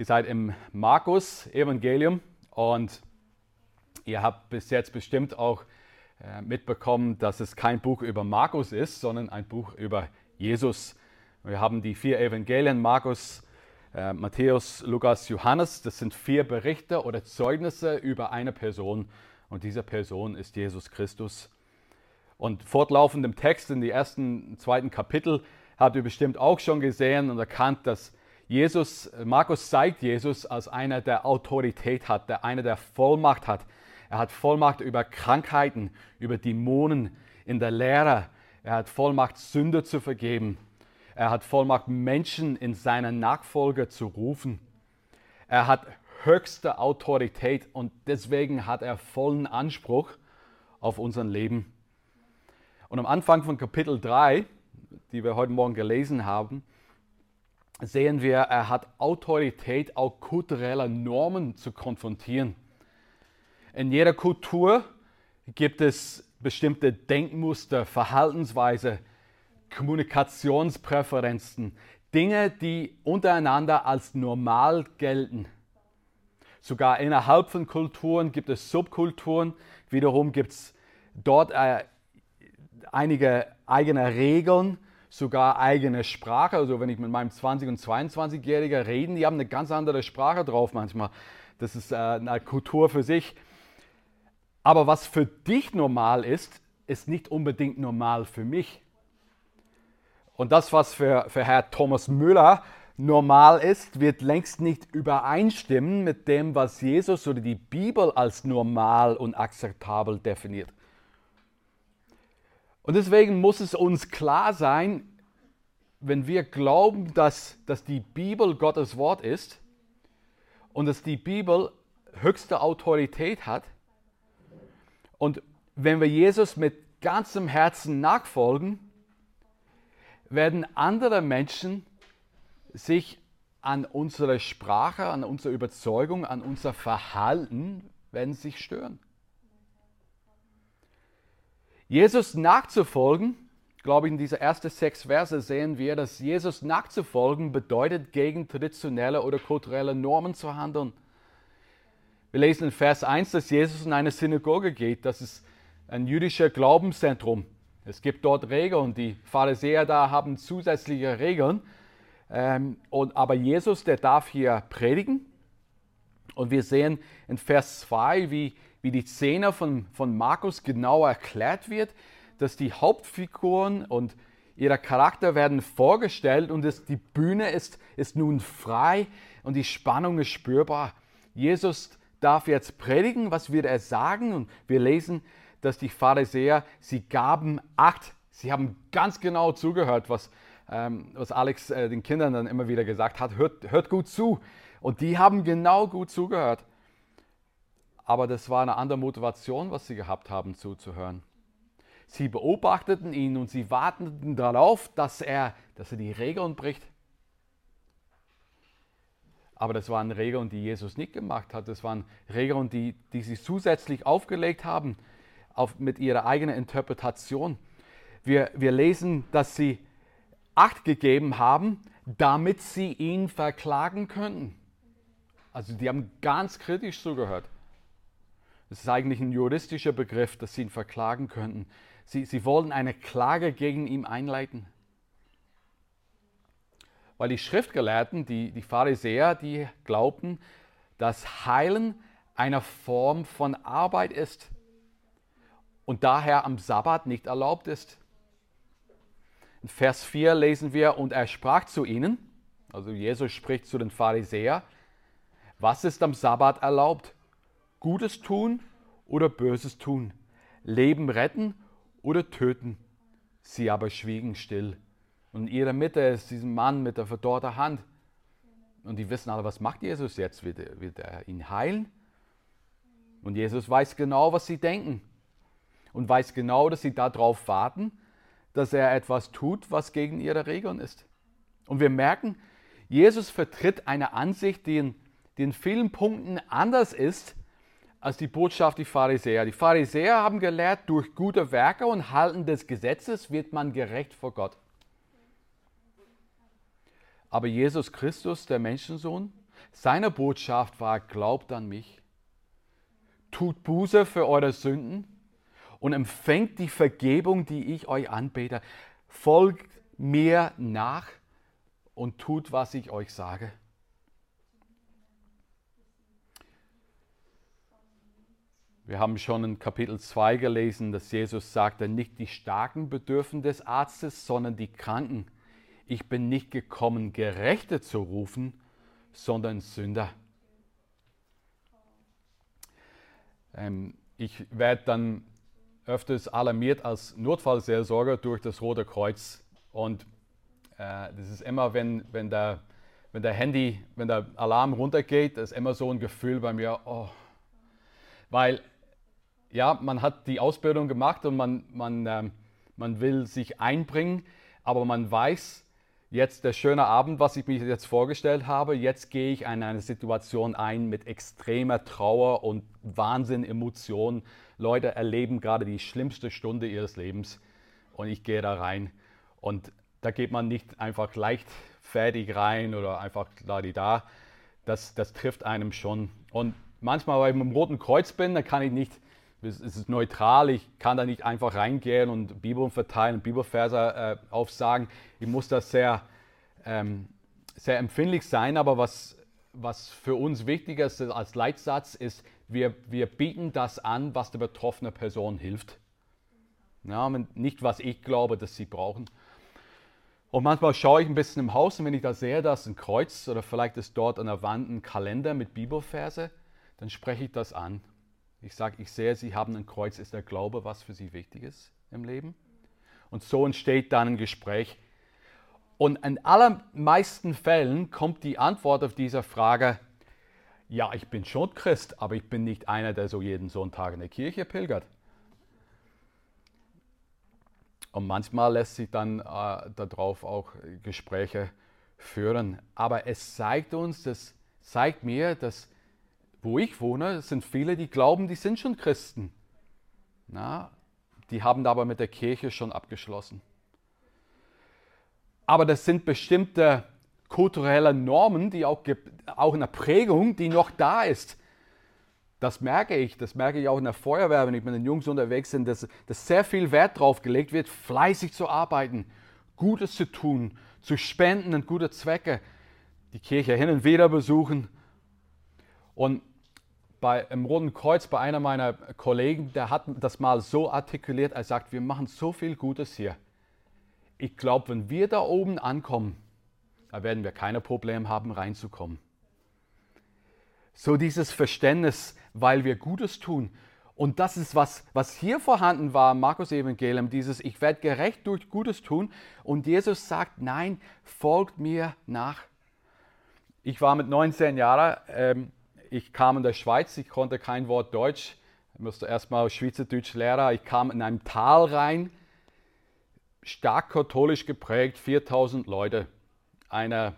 Ihr seid im Markus-Evangelium und ihr habt bis jetzt bestimmt auch äh, mitbekommen, dass es kein Buch über Markus ist, sondern ein Buch über Jesus. Wir haben die vier Evangelien, Markus, äh, Matthäus, Lukas, Johannes. Das sind vier Berichte oder Zeugnisse über eine Person und diese Person ist Jesus Christus. Und fortlaufend im Text in die ersten, zweiten Kapitel habt ihr bestimmt auch schon gesehen und erkannt, dass Jesus, Markus zeigt Jesus als einer, der Autorität hat, der einer, der Vollmacht hat. Er hat Vollmacht über Krankheiten, über Dämonen in der Lehre. Er hat Vollmacht, Sünde zu vergeben. Er hat Vollmacht, Menschen in seiner Nachfolge zu rufen. Er hat höchste Autorität und deswegen hat er vollen Anspruch auf unser Leben. Und am Anfang von Kapitel 3, die wir heute Morgen gelesen haben, sehen wir, er hat Autorität, auch kulturelle Normen zu konfrontieren. In jeder Kultur gibt es bestimmte Denkmuster, Verhaltensweise, Kommunikationspräferenzen, Dinge, die untereinander als normal gelten. Sogar innerhalb von Kulturen gibt es Subkulturen. Wiederum gibt es dort äh, einige eigene Regeln sogar eigene Sprache. Also wenn ich mit meinem 20- und 22-Jährigen rede, die haben eine ganz andere Sprache drauf manchmal. Das ist äh, eine Kultur für sich. Aber was für dich normal ist, ist nicht unbedingt normal für mich. Und das, was für, für Herr Thomas Müller normal ist, wird längst nicht übereinstimmen mit dem, was Jesus oder die Bibel als normal und akzeptabel definiert. Und deswegen muss es uns klar sein, wenn wir glauben, dass, dass die Bibel Gottes Wort ist und dass die Bibel höchste Autorität hat und wenn wir Jesus mit ganzem Herzen nachfolgen, werden andere Menschen sich an unsere Sprache, an unsere Überzeugung, an unser Verhalten, werden sich stören. Jesus nachzufolgen, glaube ich, in diese ersten sechs Verse sehen wir, dass Jesus nachzufolgen bedeutet, gegen traditionelle oder kulturelle Normen zu handeln. Wir lesen in Vers 1, dass Jesus in eine Synagoge geht. Das ist ein jüdisches Glaubenszentrum. Es gibt dort Regeln. Die Pharisäer da haben zusätzliche Regeln. Ähm, und, aber Jesus, der darf hier predigen. Und wir sehen in Vers 2, wie wie die Szene von, von Markus genau erklärt wird, dass die Hauptfiguren und ihre Charakter werden vorgestellt und es, die Bühne ist, ist nun frei und die Spannung ist spürbar. Jesus darf jetzt predigen, was wird er sagen? Und wir lesen, dass die Pharisäer, sie gaben Acht. Sie haben ganz genau zugehört, was, ähm, was Alex äh, den Kindern dann immer wieder gesagt hat. Hört, hört gut zu. Und die haben genau gut zugehört aber das war eine andere Motivation, was sie gehabt haben zuzuhören. Sie beobachteten ihn und sie warteten darauf, dass er, dass er die Regeln bricht. Aber das waren Regeln, die Jesus nicht gemacht hat. Das waren Regeln, die, die sie zusätzlich aufgelegt haben auf, mit ihrer eigenen Interpretation. Wir, wir lesen, dass sie Acht gegeben haben, damit sie ihn verklagen könnten. Also die haben ganz kritisch zugehört. Das ist eigentlich ein juristischer Begriff, dass sie ihn verklagen könnten. Sie, sie wollen eine Klage gegen ihn einleiten. Weil die Schriftgelehrten, die, die Pharisäer, die glaubten, dass Heilen eine Form von Arbeit ist und daher am Sabbat nicht erlaubt ist. In Vers 4 lesen wir, und er sprach zu ihnen, also Jesus spricht zu den Pharisäern, was ist am Sabbat erlaubt? Gutes tun oder Böses tun, Leben retten oder töten. Sie aber schwiegen still. Und in ihrer Mitte ist dieser Mann mit der verdorrten Hand. Und die wissen alle, was macht Jesus jetzt? Wird er, wird er ihn heilen? Und Jesus weiß genau, was sie denken. Und weiß genau, dass sie darauf warten, dass er etwas tut, was gegen ihre Regeln ist. Und wir merken, Jesus vertritt eine Ansicht, die in, die in vielen Punkten anders ist als die Botschaft die Pharisäer. Die Pharisäer haben gelehrt, durch gute Werke und Halten des Gesetzes wird man gerecht vor Gott. Aber Jesus Christus, der Menschensohn, Seine Botschaft war, glaubt an mich, tut Buße für eure Sünden und empfängt die Vergebung, die ich euch anbete. Folgt mir nach und tut, was ich euch sage. Wir haben schon in Kapitel 2 gelesen, dass Jesus sagte, nicht die Starken bedürfen des Arztes, sondern die Kranken. Ich bin nicht gekommen, Gerechte zu rufen, sondern Sünder. Ähm, ich werde dann öfters alarmiert als Notfallseelsorger durch das Rote Kreuz. Und äh, das ist immer, wenn, wenn, der, wenn der Handy, wenn der Alarm runtergeht, ist immer so ein Gefühl bei mir, oh, weil ja, man hat die Ausbildung gemacht und man, man, ähm, man will sich einbringen, aber man weiß, jetzt der schöne Abend, was ich mir jetzt vorgestellt habe, jetzt gehe ich in eine Situation ein mit extremer Trauer und Wahnsinn, Emotionen. Leute erleben gerade die schlimmste Stunde ihres Lebens und ich gehe da rein. Und da geht man nicht einfach leichtfertig rein oder einfach da die da. Das, das trifft einem schon. Und manchmal, weil ich mit dem Roten Kreuz bin, da kann ich nicht es ist neutral, ich kann da nicht einfach reingehen und Bibeln verteilen, Bibelverse äh, aufsagen. Ich muss da sehr, ähm, sehr empfindlich sein, aber was, was für uns wichtig ist als Leitsatz ist, wir, wir bieten das an, was der betroffenen Person hilft. Ja, nicht, was ich glaube, dass sie brauchen. Und manchmal schaue ich ein bisschen im Haus und wenn ich da sehe, da ist ein Kreuz oder vielleicht ist dort an der Wand ein Kalender mit Bibelverse, dann spreche ich das an. Ich sage, ich sehe, Sie haben ein Kreuz, ist der Glaube, was für Sie wichtig ist im Leben? Und so entsteht dann ein Gespräch. Und in allermeisten Fällen kommt die Antwort auf diese Frage, ja, ich bin schon Christ, aber ich bin nicht einer, der so jeden Sonntag in der Kirche pilgert. Und manchmal lässt sich dann äh, darauf auch Gespräche führen. Aber es zeigt uns, das zeigt mir, dass wo ich wohne, sind viele, die glauben, die sind schon Christen. Na, die haben aber mit der Kirche schon abgeschlossen. Aber das sind bestimmte kulturelle Normen, die auch, auch eine Prägung, die noch da ist. Das merke ich, das merke ich auch in der Feuerwehr, wenn ich mit den Jungs unterwegs bin, dass, dass sehr viel Wert darauf gelegt wird, fleißig zu arbeiten, Gutes zu tun, zu spenden und gute Zwecke, die Kirche hin und wieder besuchen. Und bei, im Roten Kreuz bei einer meiner Kollegen, der hat das mal so artikuliert, er sagt, wir machen so viel Gutes hier. Ich glaube, wenn wir da oben ankommen, da werden wir keine Probleme haben, reinzukommen. So dieses Verständnis, weil wir Gutes tun. Und das ist was, was hier vorhanden war, Markus Evangelium, dieses Ich werde gerecht durch Gutes tun. Und Jesus sagt, nein, folgt mir nach. Ich war mit 19 Jahren ähm, ich kam in der Schweiz, ich konnte kein Wort Deutsch, ich musste erstmal Schweizerdeutsch lernen. Ich kam in einem Tal rein, stark katholisch geprägt, 4000 Leute. Eine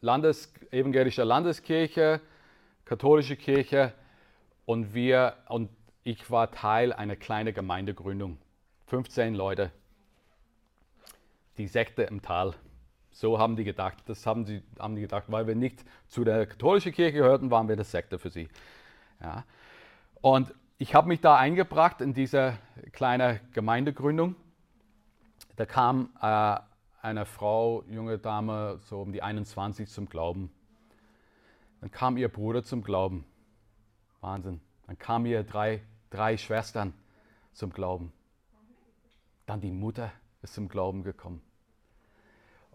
Landes, evangelische Landeskirche, katholische Kirche und wir und ich war Teil einer kleinen Gemeindegründung. 15 Leute. Die Sekte im Tal. So haben die gedacht. Das haben, sie, haben die gedacht, weil wir nicht zu der katholischen Kirche gehörten, waren wir das Sekte für sie. Ja. Und ich habe mich da eingebracht in diese kleine Gemeindegründung. Da kam äh, eine Frau, junge Dame, so um die 21 zum Glauben. Dann kam ihr Bruder zum Glauben. Wahnsinn. Dann kamen ihr drei, drei Schwestern zum Glauben. Dann die Mutter ist zum Glauben gekommen.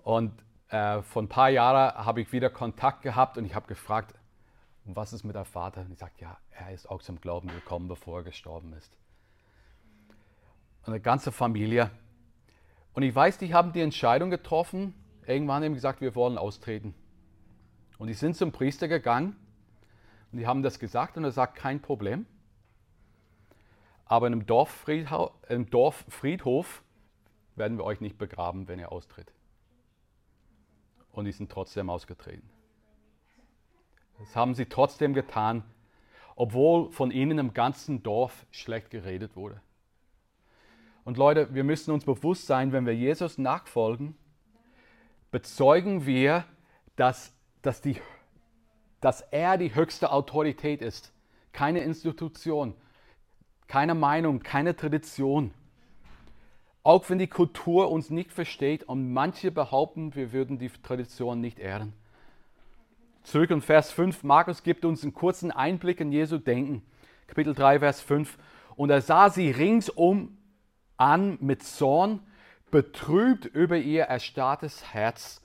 Und äh, vor ein paar Jahren habe ich wieder Kontakt gehabt und ich habe gefragt, was ist mit der Vater? Und ich sagte, ja, er ist auch zum Glauben gekommen, bevor er gestorben ist. Und eine ganze Familie. Und ich weiß, die haben die Entscheidung getroffen, irgendwann haben gesagt, wir wollen austreten. Und die sind zum Priester gegangen und die haben das gesagt und er sagt, kein Problem. Aber in Dorffriedhof, im Dorffriedhof werden wir euch nicht begraben, wenn ihr austritt und die sind trotzdem ausgetreten. Das haben sie trotzdem getan, obwohl von ihnen im ganzen Dorf schlecht geredet wurde. Und Leute, wir müssen uns bewusst sein, wenn wir Jesus nachfolgen, bezeugen wir, dass, dass die, dass er die höchste Autorität ist. Keine Institution, keine Meinung, keine Tradition. Auch wenn die Kultur uns nicht versteht und manche behaupten, wir würden die Tradition nicht ehren. Zurück in Vers 5, Markus gibt uns einen kurzen Einblick in Jesu Denken. Kapitel 3, Vers 5. Und er sah sie ringsum an mit Zorn, betrübt über ihr erstarrtes Herz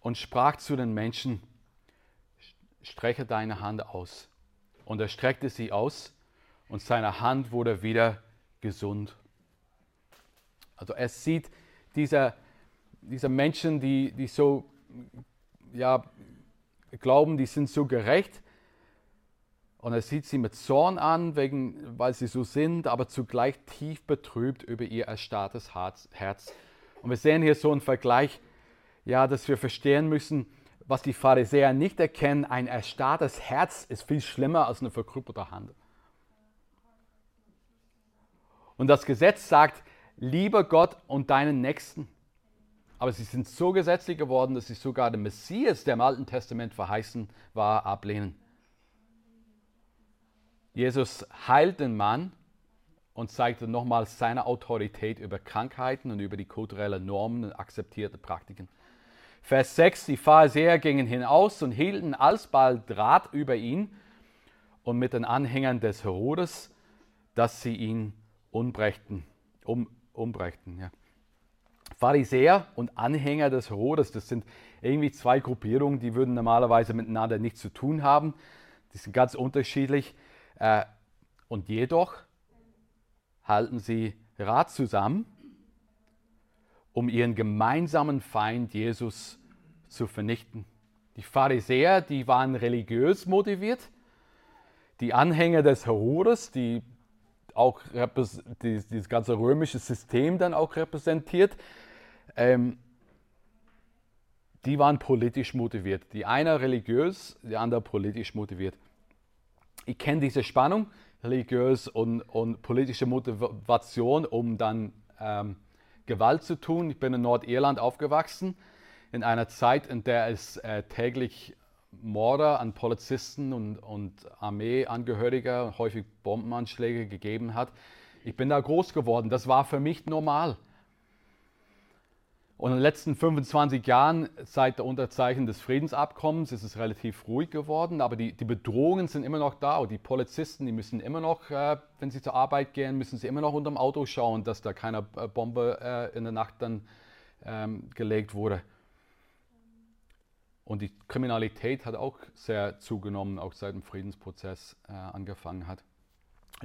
und sprach zu den Menschen, strecke deine Hand aus. Und er streckte sie aus und seine Hand wurde wieder gesund. Also er sieht diese, diese Menschen, die, die so ja, glauben, die sind so gerecht. Und er sieht sie mit Zorn an, wegen, weil sie so sind, aber zugleich tief betrübt über ihr erstarrtes Herz. Und wir sehen hier so einen Vergleich, ja, dass wir verstehen müssen, was die Pharisäer nicht erkennen. Ein erstarrtes Herz ist viel schlimmer als eine verkrüppelte Hand. Und das Gesetz sagt, liebe Gott und deinen Nächsten. Aber sie sind so gesetzlich geworden, dass sie sogar den Messias, der im Alten Testament verheißen war, ablehnen. Jesus heilt den Mann und zeigte nochmals seine Autorität über Krankheiten und über die kulturellen Normen und akzeptierte Praktiken. Vers 6, die Pharisäer gingen hinaus und hielten alsbald Draht über ihn und mit den Anhängern des Herodes, dass sie ihn umbrächten um, umbrächten. Ja. Pharisäer und Anhänger des Herodes, das sind irgendwie zwei Gruppierungen, die würden normalerweise miteinander nichts zu tun haben. Die sind ganz unterschiedlich. Äh, und jedoch halten sie Rat zusammen, um ihren gemeinsamen Feind Jesus zu vernichten. Die Pharisäer, die waren religiös motiviert. Die Anhänger des Herodes, die auch dieses ganze römische System dann auch repräsentiert, ähm, die waren politisch motiviert. Die eine religiös, die andere politisch motiviert. Ich kenne diese Spannung, religiös und, und, politische Motivation, um dann ähm, Gewalt zu tun. Ich bin in Nordirland aufgewachsen, in einer Zeit, in der es äh, täglich Morde an Polizisten und, und Armeeangehörige, häufig Bombenanschläge gegeben hat. Ich bin da groß geworden. Das war für mich normal. Und in den letzten 25 Jahren, seit der Unterzeichnung des Friedensabkommens, ist es relativ ruhig geworden, aber die, die Bedrohungen sind immer noch da. Und die Polizisten, die müssen immer noch, äh, wenn sie zur Arbeit gehen, müssen sie immer noch unterm Auto schauen, dass da keine äh, Bombe äh, in der Nacht dann ähm, gelegt wurde. Und die Kriminalität hat auch sehr zugenommen, auch seit dem Friedensprozess äh, angefangen hat.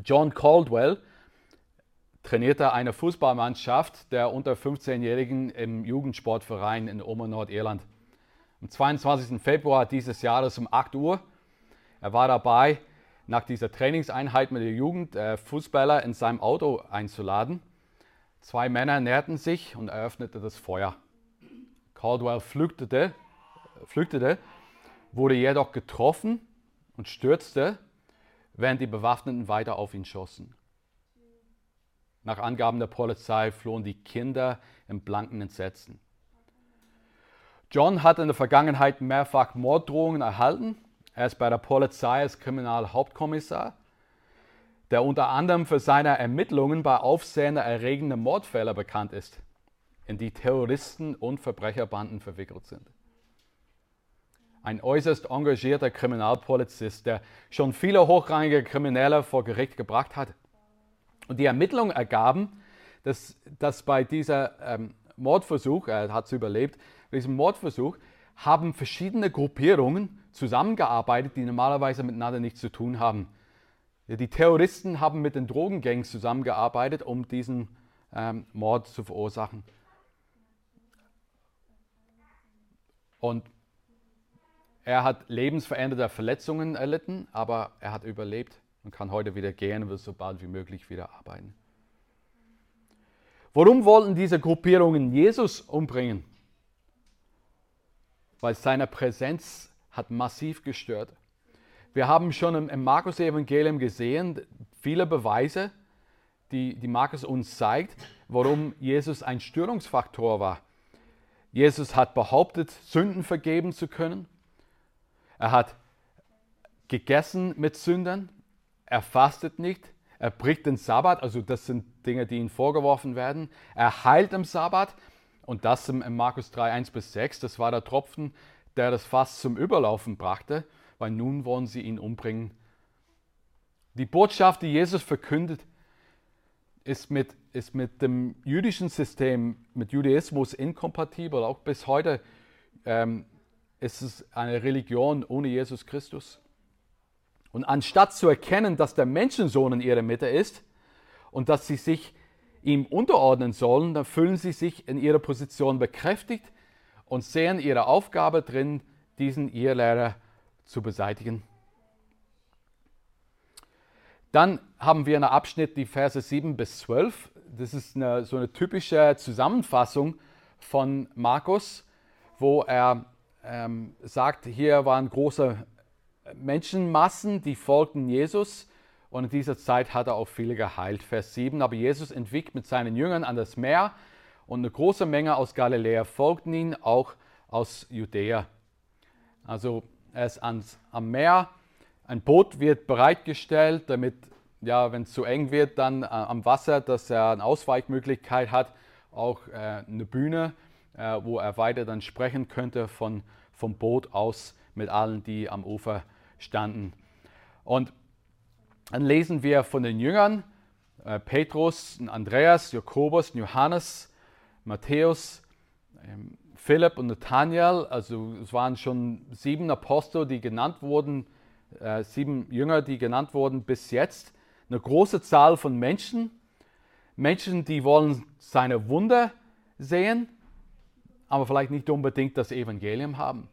John Caldwell trainierte eine Fußballmannschaft der unter 15-Jährigen im Jugendsportverein in Omer, Nordirland. Am 22. Februar dieses Jahres um 8 Uhr. Er war dabei, nach dieser Trainingseinheit mit der Jugend äh, Fußballer in seinem Auto einzuladen. Zwei Männer näherten sich und eröffnete das Feuer. Caldwell flüchtete flüchtete, wurde jedoch getroffen und stürzte, während die Bewaffneten weiter auf ihn schossen. Nach Angaben der Polizei flohen die Kinder im blanken Entsetzen. John hat in der Vergangenheit mehrfach Morddrohungen erhalten. Er ist bei der Polizei als Kriminalhauptkommissar, der unter anderem für seine Ermittlungen bei aufsehenerregenden Mordfällen bekannt ist, in die Terroristen und Verbrecherbanden verwickelt sind ein äußerst engagierter Kriminalpolizist, der schon viele hochrangige Kriminelle vor Gericht gebracht hat. Und die Ermittlungen ergaben, dass, dass bei dieser ähm, Mordversuch, er hat es überlebt, bei diesem Mordversuch haben verschiedene Gruppierungen zusammengearbeitet, die normalerweise miteinander nichts zu tun haben. Die Terroristen haben mit den Drogengangs zusammengearbeitet, um diesen ähm, Mord zu verursachen. Und er hat lebensveränderte Verletzungen erlitten, aber er hat überlebt und kann heute wieder gehen und wird so bald wie möglich wieder arbeiten. Warum wollten diese Gruppierungen Jesus umbringen? Weil seine Präsenz hat massiv gestört. Wir haben schon im, im Markus-Evangelium gesehen, viele Beweise, die, die Markus uns zeigt, warum Jesus ein Störungsfaktor war. Jesus hat behauptet, Sünden vergeben zu können. Er hat gegessen mit Sündern, er fastet nicht, er bricht den Sabbat, also das sind Dinge, die ihm vorgeworfen werden. Er heilt am Sabbat und das im, Markus 3, 1 bis 6, das war der Tropfen, der das Fass zum Überlaufen brachte, weil nun wollen sie ihn umbringen. Die Botschaft, die Jesus verkündet, ist mit, ist mit dem jüdischen System, mit Judaismus inkompatibel. Auch bis heute ähm, ist es eine Religion ohne Jesus Christus. Und anstatt zu erkennen, dass der Menschensohn in ihrer Mitte ist und dass sie sich ihm unterordnen sollen, dann fühlen sie sich in ihrer Position bekräftigt und sehen ihre Aufgabe drin, diesen Irrlehrer zu beseitigen. Dann haben wir einen Abschnitt, die Verse 7 bis 12. Das ist eine, so eine typische Zusammenfassung von Markus, wo er ähm, sagt, hier waren große Menschenmassen, die folgten Jesus. Und in dieser Zeit hat er auch viele geheilt. Vers 7, aber Jesus entwick mit seinen Jüngern an das Meer. Und eine große Menge aus Galiläa folgten ihn, auch aus Judäa. Also er ist ans, am Meer, ein Boot wird bereitgestellt, damit, ja, wenn es zu eng wird, dann äh, am Wasser, dass er eine Ausweichmöglichkeit hat, auch äh, eine Bühne, äh, wo er weiter dann sprechen könnte von, vom Boot aus mit allen, die am Ufer standen. Und dann lesen wir von den Jüngern, äh, Petrus, Andreas, Jakobus, Johannes, Matthäus, ähm, Philipp und Nathanael. Also es waren schon sieben Apostel, die genannt wurden, äh, sieben Jünger, die genannt wurden bis jetzt. Eine große Zahl von Menschen. Menschen, die wollen seine Wunder sehen, aber vielleicht nicht unbedingt das Evangelium haben.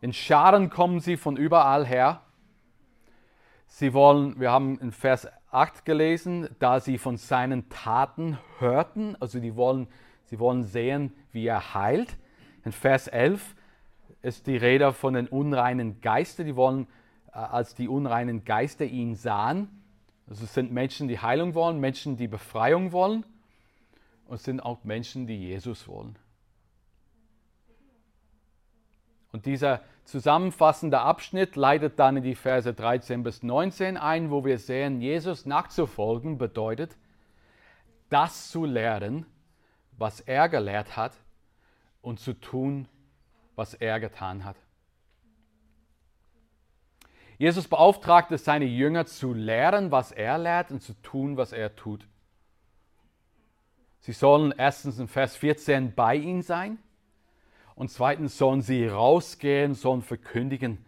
In Scharen kommen sie von überall her. Sie wollen, wir haben in Vers 8 gelesen, da sie von seinen Taten hörten, also die wollen, sie wollen sehen, wie er heilt. In Vers 11 ist die Rede von den unreinen Geistern, die wollen, äh, als die unreinen Geister ihn sahen. Also es sind Menschen, die Heilung wollen, Menschen, die Befreiung wollen und sind auch Menschen, die Jesus wollen. Und dieser zusammenfassende Abschnitt leitet dann in die Verse 13 bis 19 ein, wo wir sehen, Jesus nachzufolgen bedeutet, das zu lernen, was er gelehrt hat und zu tun, was er getan hat. Jesus beauftragte seine Jünger zu lehren, was er lehrt und zu tun, was er tut. Sie sollen erstens in Vers 14 bei ihm sein. Und zweitens sollen sie rausgehen, sollen verkündigen.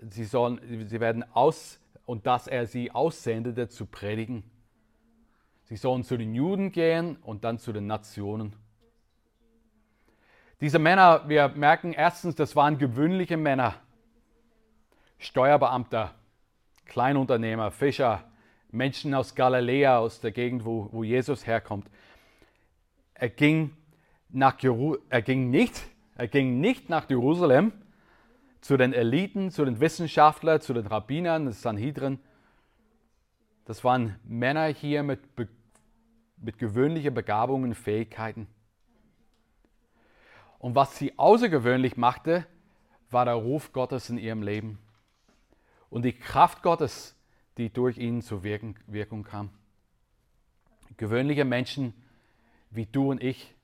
Sie, sollen, sie werden aus, und dass er sie aussendete, zu predigen. Sie sollen zu den Juden gehen und dann zu den Nationen. Diese Männer, wir merken erstens, das waren gewöhnliche Männer. Steuerbeamter, Kleinunternehmer, Fischer, Menschen aus Galiläa, aus der Gegend, wo, wo Jesus herkommt. Er ging, nach Jeru er ging nicht er ging nicht nach Jerusalem zu den Eliten, zu den Wissenschaftlern, zu den Rabbinern, des Sanhedrin. Das waren Männer hier mit, mit gewöhnlichen Begabungen und Fähigkeiten. Und was sie außergewöhnlich machte, war der Ruf Gottes in ihrem Leben und die Kraft Gottes, die durch ihn zur Wirkung kam. Gewöhnliche Menschen wie du und ich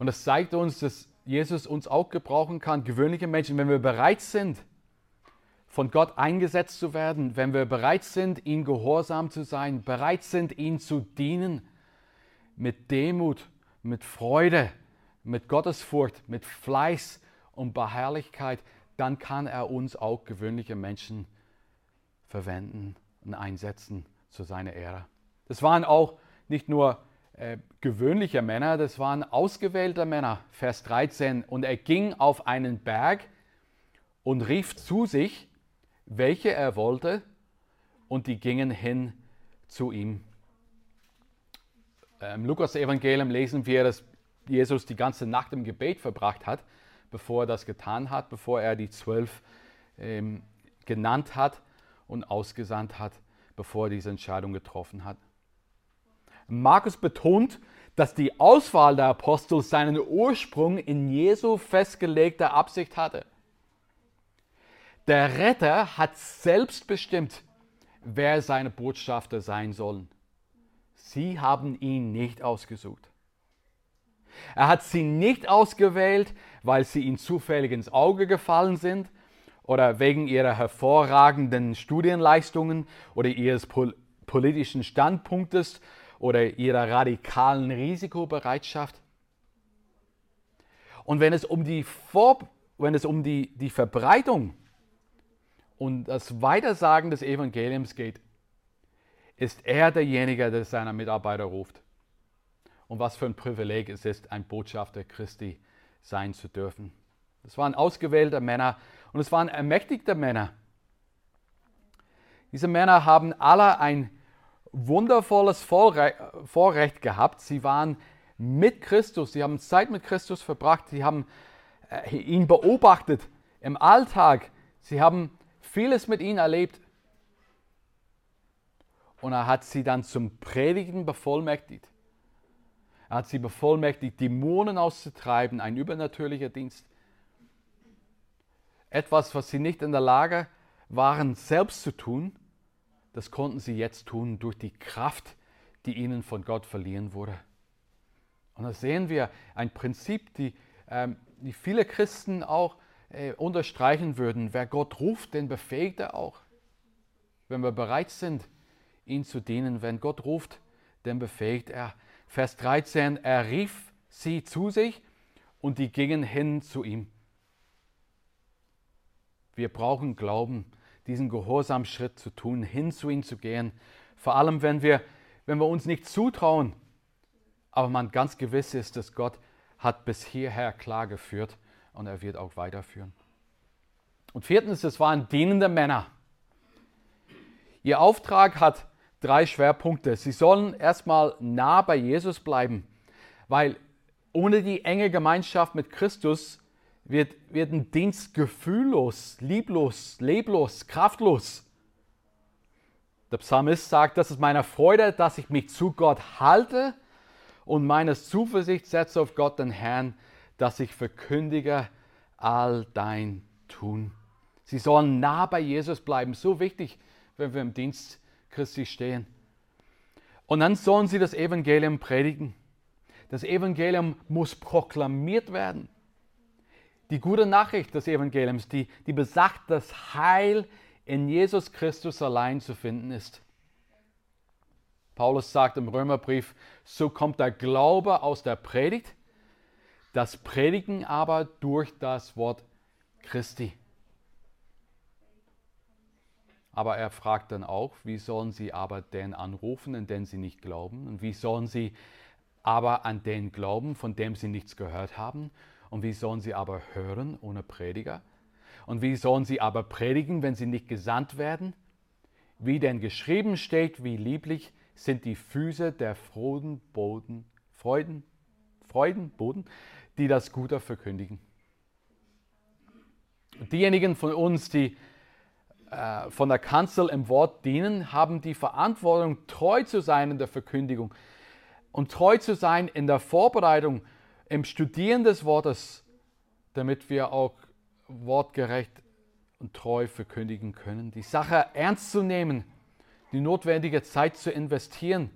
und das zeigt uns, dass Jesus uns auch gebrauchen kann, gewöhnliche Menschen, wenn wir bereit sind, von Gott eingesetzt zu werden, wenn wir bereit sind, ihm gehorsam zu sein, bereit sind, ihm zu dienen, mit Demut, mit Freude, mit Gottesfurcht, mit Fleiß und Beharrlichkeit, dann kann er uns auch gewöhnliche Menschen verwenden und einsetzen zu seiner Ehre. Das waren auch nicht nur äh, gewöhnliche Männer, das waren ausgewählte Männer, Vers 13. Und er ging auf einen Berg und rief zu sich, welche er wollte, und die gingen hin zu ihm. Im Lukas-Evangelium lesen wir, dass Jesus die ganze Nacht im Gebet verbracht hat, bevor er das getan hat, bevor er die zwölf ähm, genannt hat und ausgesandt hat, bevor er diese Entscheidung getroffen hat. Markus betont, dass die Auswahl der Apostel seinen Ursprung in Jesu festgelegter Absicht hatte. Der Retter hat selbst bestimmt, wer seine Botschafter sein sollen. Sie haben ihn nicht ausgesucht. Er hat sie nicht ausgewählt, weil sie ihm zufällig ins Auge gefallen sind oder wegen ihrer hervorragenden Studienleistungen oder ihres pol politischen Standpunktes oder ihrer radikalen Risikobereitschaft. Und wenn es um die, Vor wenn es um die, die Verbreitung und das Weitersagen des Evangeliums geht, ist er derjenige, der seine Mitarbeiter ruft. Und was für ein Privileg es ist, ein Botschafter Christi sein zu dürfen. Es waren ausgewählte Männer und es waren ermächtigte Männer. Diese Männer haben alle ein wundervolles Vorrecht gehabt. Sie waren mit Christus, sie haben Zeit mit Christus verbracht, sie haben äh, ihn beobachtet im Alltag, sie haben vieles mit ihm erlebt. Und er hat sie dann zum Predigen bevollmächtigt. Er hat sie bevollmächtigt, Dämonen auszutreiben, ein übernatürlicher Dienst. Etwas, was sie nicht in der Lage waren, selbst zu tun, das konnten sie jetzt tun durch die Kraft, die ihnen von Gott verliehen wurde. Und da sehen wir ein Prinzip, die, ähm, die viele Christen auch äh, unterstreichen würden. Wer Gott ruft, den befähigt er auch. Wenn wir bereit sind, ihn zu dienen, wenn Gott ruft, den befähigt er. Vers 13, er rief sie zu sich und die gingen hin zu ihm. Wir brauchen Glauben, diesen Gehorsamschritt zu tun, hin zu ihm zu gehen. Vor allem, wenn wir, wenn wir uns nicht zutrauen, aber man ganz gewiss ist, dass Gott hat bis hierher klar geführt und er wird auch weiterführen. Und viertens, es waren dienende Männer. Ihr Auftrag hat drei Schwerpunkte. Sie sollen erstmal nah bei Jesus bleiben, weil ohne die enge Gemeinschaft mit Christus wird, wird ein Dienst gefühllos, lieblos, leblos, kraftlos. Der Psalmist sagt, das ist meine Freude, dass ich mich zu Gott halte und meine Zuversicht setze auf Gott, den Herrn, dass ich verkündige all dein Tun. Sie sollen nah bei Jesus bleiben. So wichtig, wenn wir im Dienst Christi stehen. Und dann sollen sie das Evangelium predigen. Das Evangelium muss proklamiert werden. Die gute Nachricht des Evangeliums, die, die besagt, dass Heil in Jesus Christus allein zu finden ist. Paulus sagt im Römerbrief, so kommt der Glaube aus der Predigt, das Predigen aber durch das Wort Christi. Aber er fragt dann auch, wie sollen sie aber den anrufen, an den sie nicht glauben? Und wie sollen sie aber an den glauben, von dem sie nichts gehört haben? Und wie sollen sie aber hören ohne Prediger? Und wie sollen sie aber predigen, wenn sie nicht gesandt werden? Wie denn geschrieben steht, wie lieblich sind die Füße der frohen Boden, Freuden, Freudenboden, die das Gute verkündigen. Diejenigen von uns, die äh, von der Kanzel im Wort dienen, haben die Verantwortung, treu zu sein in der Verkündigung und treu zu sein in der Vorbereitung im Studieren des Wortes, damit wir auch wortgerecht und treu verkündigen können. Die Sache ernst zu nehmen, die notwendige Zeit zu investieren.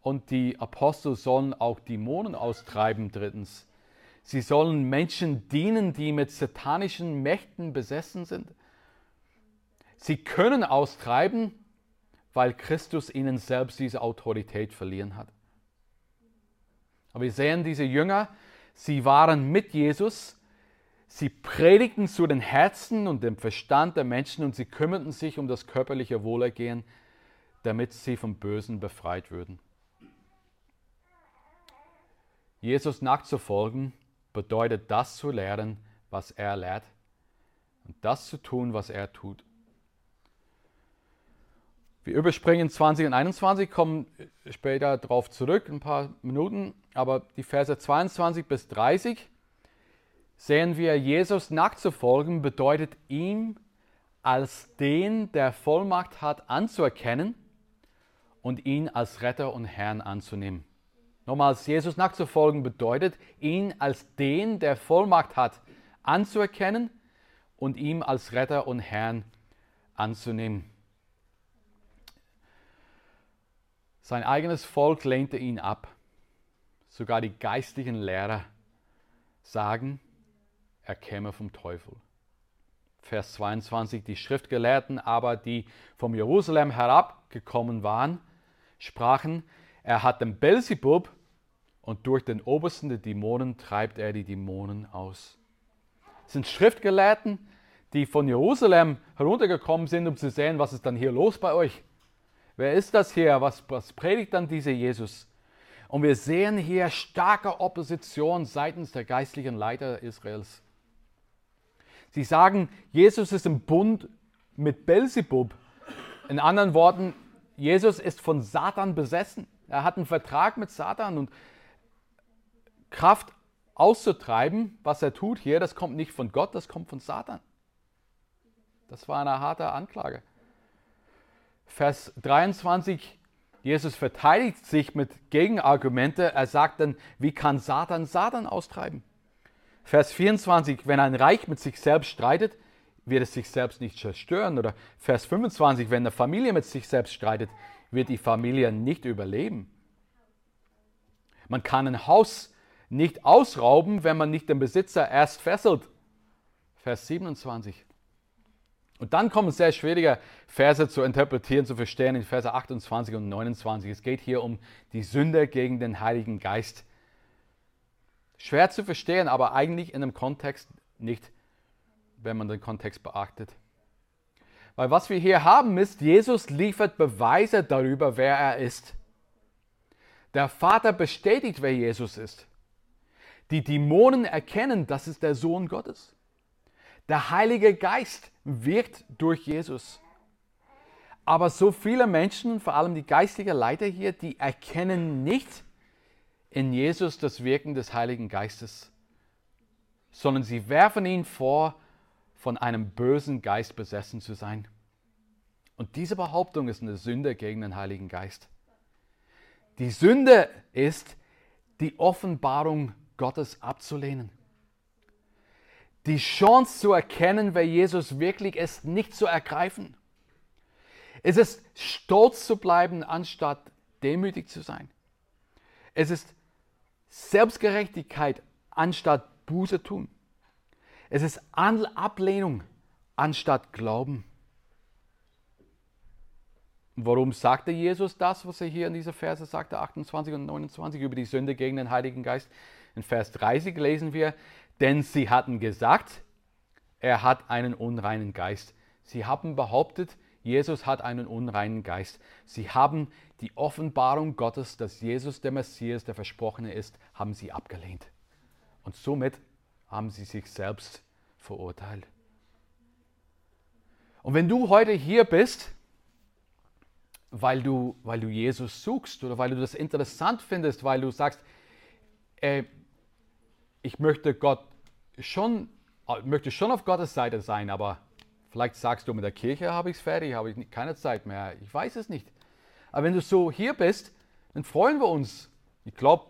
Und die Apostel sollen auch Dämonen austreiben, drittens. Sie sollen Menschen dienen, die mit satanischen Mächten besessen sind. Sie können austreiben, weil Christus ihnen selbst diese Autorität verliehen hat. Aber wir sehen diese Jünger, sie waren mit Jesus, sie predigten zu den Herzen und dem Verstand der Menschen und sie kümmerten sich um das körperliche Wohlergehen, damit sie vom Bösen befreit würden. Jesus nachzufolgen bedeutet das zu lernen, was er lehrt und das zu tun, was er tut. Wir überspringen 20 und 21, kommen später darauf zurück, ein paar Minuten, aber die Verse 22 bis 30 sehen wir, Jesus nachzufolgen bedeutet ihm als den, der Vollmacht hat, anzuerkennen und ihn als Retter und Herrn anzunehmen. Nochmals, Jesus nachzufolgen bedeutet, ihn als den, der Vollmacht hat, anzuerkennen und ihm als Retter und Herrn anzunehmen. Sein eigenes Volk lehnte ihn ab. Sogar die geistlichen Lehrer sagen, er käme vom Teufel. Vers 22, die Schriftgelehrten aber, die vom Jerusalem herabgekommen waren, sprachen, er hat den Belzebub und durch den Obersten der Dämonen treibt er die Dämonen aus. Es sind Schriftgelehrten, die von Jerusalem heruntergekommen sind, um zu sehen, was ist dann hier los bei euch. Wer ist das hier? Was, was predigt dann dieser Jesus? Und wir sehen hier starke Opposition seitens der geistlichen Leiter Israels. Sie sagen, Jesus ist im Bund mit Belzebub. In anderen Worten, Jesus ist von Satan besessen. Er hat einen Vertrag mit Satan und Kraft auszutreiben, was er tut hier, das kommt nicht von Gott, das kommt von Satan. Das war eine harte Anklage. Vers 23, Jesus verteidigt sich mit Gegenargumente. Er sagt dann, wie kann Satan Satan austreiben? Vers 24, wenn ein Reich mit sich selbst streitet, wird es sich selbst nicht zerstören. Oder Vers 25, wenn eine Familie mit sich selbst streitet, wird die Familie nicht überleben. Man kann ein Haus nicht ausrauben, wenn man nicht den Besitzer erst fesselt. Vers 27. Und dann kommen sehr schwierige Verse zu interpretieren, zu verstehen in Verse 28 und 29. Es geht hier um die Sünde gegen den Heiligen Geist. Schwer zu verstehen, aber eigentlich in einem Kontext nicht, wenn man den Kontext beachtet. Weil was wir hier haben ist, Jesus liefert Beweise darüber, wer er ist. Der Vater bestätigt, wer Jesus ist. Die Dämonen erkennen, das ist der Sohn Gottes. Der Heilige Geist wirkt durch Jesus. Aber so viele Menschen, vor allem die geistlichen Leiter hier, die erkennen nicht in Jesus das Wirken des Heiligen Geistes, sondern sie werfen ihn vor, von einem bösen Geist besessen zu sein. Und diese Behauptung ist eine Sünde gegen den Heiligen Geist. Die Sünde ist, die Offenbarung Gottes abzulehnen. Die Chance zu erkennen, wer Jesus wirklich ist, nicht zu ergreifen. Es ist stolz zu bleiben, anstatt demütig zu sein. Es ist Selbstgerechtigkeit, anstatt Buße tun. Es ist Ablehnung, anstatt Glauben. Warum sagte Jesus das, was er hier in dieser Verse sagte, 28 und 29, über die Sünde gegen den Heiligen Geist? In Vers 30 lesen wir, denn sie hatten gesagt, er hat einen unreinen Geist. Sie haben behauptet, Jesus hat einen unreinen Geist. Sie haben die Offenbarung Gottes, dass Jesus der Messias, der Versprochene ist, haben sie abgelehnt. Und somit haben sie sich selbst verurteilt. Und wenn du heute hier bist weil du, weil du Jesus suchst oder weil du das interessant findest, weil du sagst, äh, ich möchte Gott schon, äh, möchte schon auf Gottes Seite sein, aber vielleicht sagst du, mit der Kirche habe ich es fertig, habe ich keine Zeit mehr. Ich weiß es nicht. Aber wenn du so hier bist, dann freuen wir uns. Ich glaube,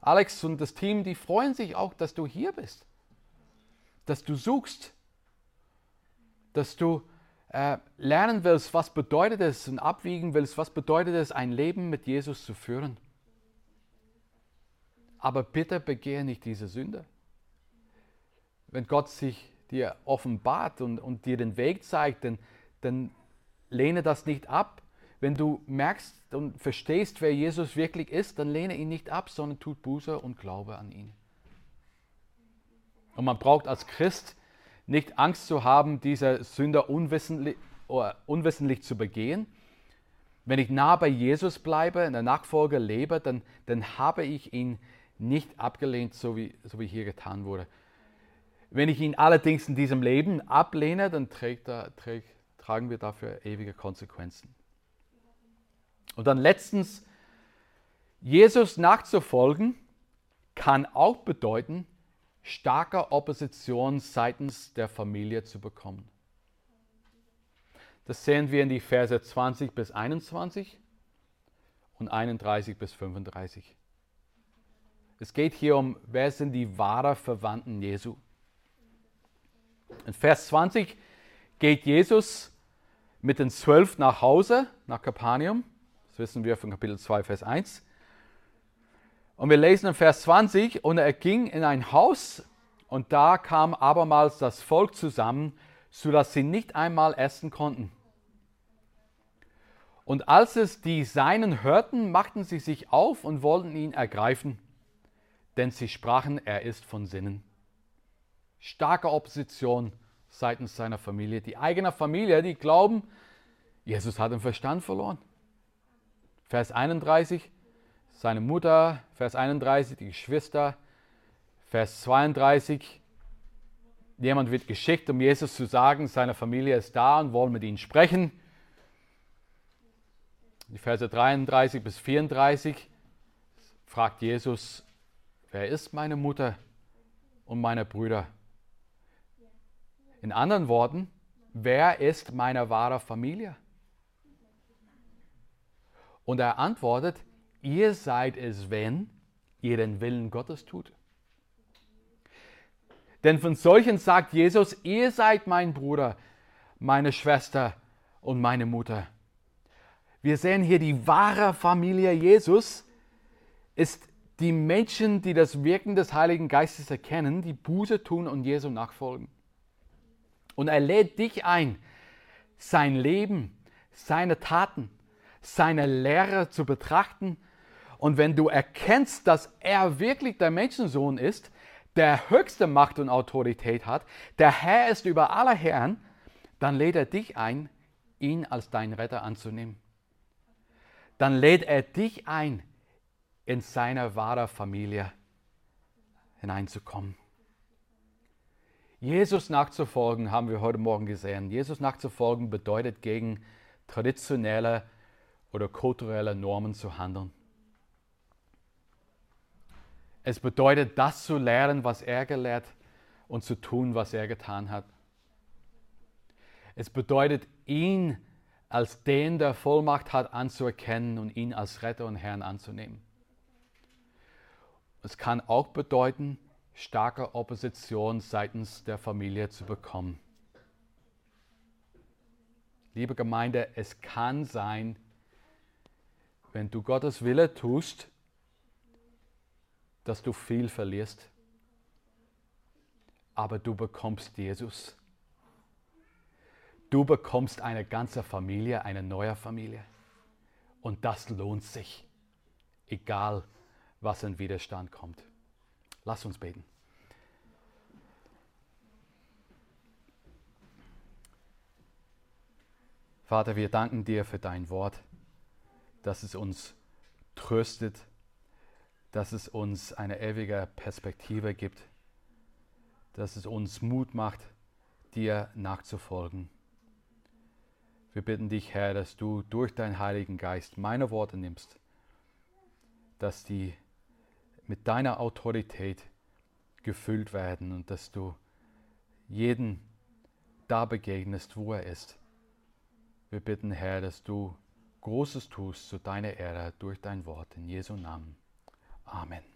Alex und das Team, die freuen sich auch, dass du hier bist. Dass du suchst. Dass du äh, lernen willst, was bedeutet es und abwiegen willst, was bedeutet es, ein Leben mit Jesus zu führen. Aber bitte begehe nicht diese Sünde. Wenn Gott sich dir offenbart und, und dir den Weg zeigt, dann, dann lehne das nicht ab. Wenn du merkst und verstehst, wer Jesus wirklich ist, dann lehne ihn nicht ab, sondern tut Buße und Glaube an ihn. Und man braucht als Christ nicht Angst zu haben, diese Sünder unwissentlich, unwissentlich zu begehen. Wenn ich nah bei Jesus bleibe, in der Nachfolge lebe, dann, dann habe ich ihn nicht abgelehnt, so wie, so wie hier getan wurde. Wenn ich ihn allerdings in diesem Leben ablehne, dann trägt er, trägt, tragen wir dafür ewige Konsequenzen. Und dann letztens, Jesus nachzufolgen kann auch bedeuten, starker Opposition seitens der Familie zu bekommen. Das sehen wir in die Verse 20 bis 21 und 31 bis 35. Es geht hier um, wer sind die wahren Verwandten Jesu? In Vers 20 geht Jesus mit den zwölf nach Hause, nach Kapernaum. Das wissen wir von Kapitel 2, Vers 1. Und wir lesen in Vers 20, und er ging in ein Haus, und da kam abermals das Volk zusammen, sodass sie nicht einmal essen konnten. Und als es die Seinen hörten, machten sie sich auf und wollten ihn ergreifen, denn sie sprachen, er ist von Sinnen. Starke Opposition seitens seiner Familie. Die eigene Familie, die glauben, Jesus hat den Verstand verloren. Vers 31, seine Mutter, Vers 31, die Geschwister, Vers 32, jemand wird geschickt, um Jesus zu sagen, seine Familie ist da und wollen mit ihm sprechen. Die Verse 33 bis 34 fragt Jesus, wer ist meine Mutter und meine Brüder? In anderen Worten, wer ist meine wahre Familie? Und er antwortet, ihr seid es, wenn ihr den Willen Gottes tut. Denn von solchen sagt Jesus, ihr seid mein Bruder, meine Schwester und meine Mutter. Wir sehen hier die wahre Familie Jesus ist die Menschen, die das Wirken des Heiligen Geistes erkennen, die Buße tun und Jesu nachfolgen. Und er lädt dich ein, sein Leben, seine Taten, seine Lehre zu betrachten. Und wenn du erkennst, dass er wirklich der Menschensohn ist, der höchste Macht und Autorität hat, der Herr ist über alle Herren, dann lädt er dich ein, ihn als deinen Retter anzunehmen. Dann lädt er dich ein, in seine wahre Familie hineinzukommen. Jesus nachzufolgen, haben wir heute Morgen gesehen. Jesus nachzufolgen bedeutet gegen traditionelle oder kulturelle Normen zu handeln. Es bedeutet, das zu lernen, was er gelehrt und zu tun, was er getan hat. Es bedeutet, ihn als den, der Vollmacht hat, anzuerkennen und ihn als Retter und Herrn anzunehmen. Es kann auch bedeuten, starke Opposition seitens der Familie zu bekommen. Liebe Gemeinde, es kann sein, wenn du Gottes Wille tust, dass du viel verlierst, aber du bekommst Jesus. Du bekommst eine ganze Familie, eine neue Familie. Und das lohnt sich, egal was in Widerstand kommt. Lass uns beten. Vater, wir danken dir für dein Wort, dass es uns tröstet, dass es uns eine ewige Perspektive gibt, dass es uns Mut macht, dir nachzufolgen. Wir bitten dich, Herr, dass du durch deinen Heiligen Geist meine Worte nimmst, dass die mit deiner Autorität gefüllt werden und dass du jeden da begegnest, wo er ist. Wir bitten, Herr, dass du Großes tust zu deiner Ehre durch dein Wort. In Jesu Namen. Amen.